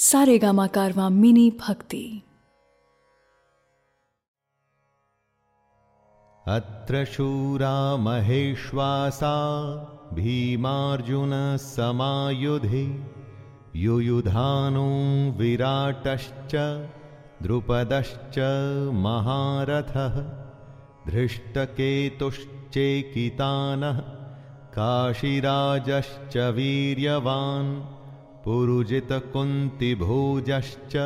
सारेगामा कारवा मिनी भक्ति। अत्र शूरा महेश्वासा भीमार्जुनसमायुधे युयुधानो विराटश्च, द्रुपदश्च महारथः, धृष्टकेतुश्चेकितानः, काशीराजश्च वीर्यवान्। पुरुजितकुन्तिभोजश्च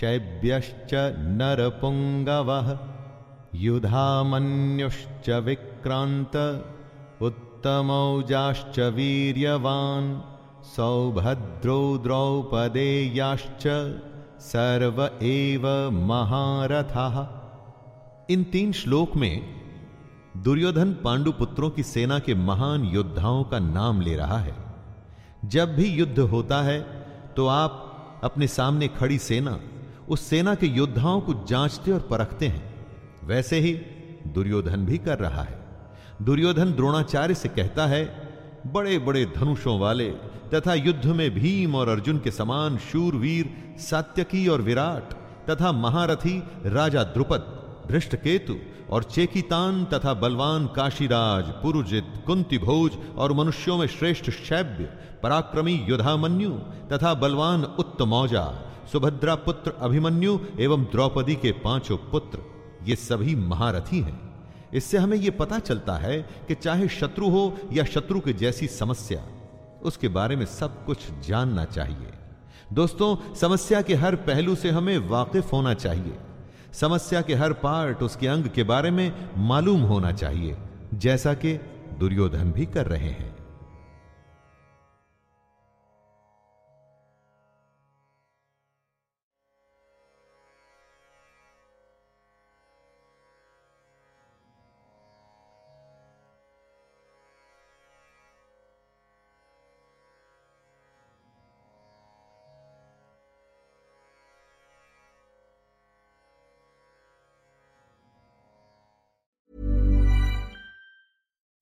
शैब्यश्च नरपुङ्गवः युधामन्युश्च विक्रान्त उत्तमौजाश्च वीर्यवान् सौभद्रो द्रौपदेयाश्च सर्व एव महारथः। इन तीन श्लोक में दुर्योधन पांडु पुत्रों की सेना के महान योद्धाओं का नाम ले रहा है। जब भी युद्ध होता है तो आप अपने सामने खड़ी सेना, उस सेना के योद्धाओं को जांचते और परखते हैं। वैसे ही दुर्योधन भी कर रहा है। दुर्योधन द्रोणाचार्य से कहता है बड़े बड़े धनुषों वाले तथा युद्ध में भीम और अर्जुन के समान शूरवीर, सात्यकी और विराट तथा महारथी राजा द्रुपद धृष्टकेतु और चेकितान तथा बलवान काशीराज, पुरुजित कुंती भोज और मनुष्यों में श्रेष्ठ शैव्य, पराक्रमी युधामन्यु तथा बलवान उत्तमौजा, सुभद्रा पुत्र अभिमन्यु एवं द्रौपदी के पाँचों पुत्र। ये सभी महारथी हैं। इससे हमें यह पता चलता है कि चाहे शत्रु हो या शत्रु के जैसी समस्या, उसके बारे में सब कुछ जानना चाहिए। दोस्तों, समस्या के हर पहलू से हमें वाकिफ होना चाहिए। समस्या के हर पार्ट उसके अंग के बारे में मालूम होना चाहिए, जैसा कि दुर्योधन भी कर रहे हैं।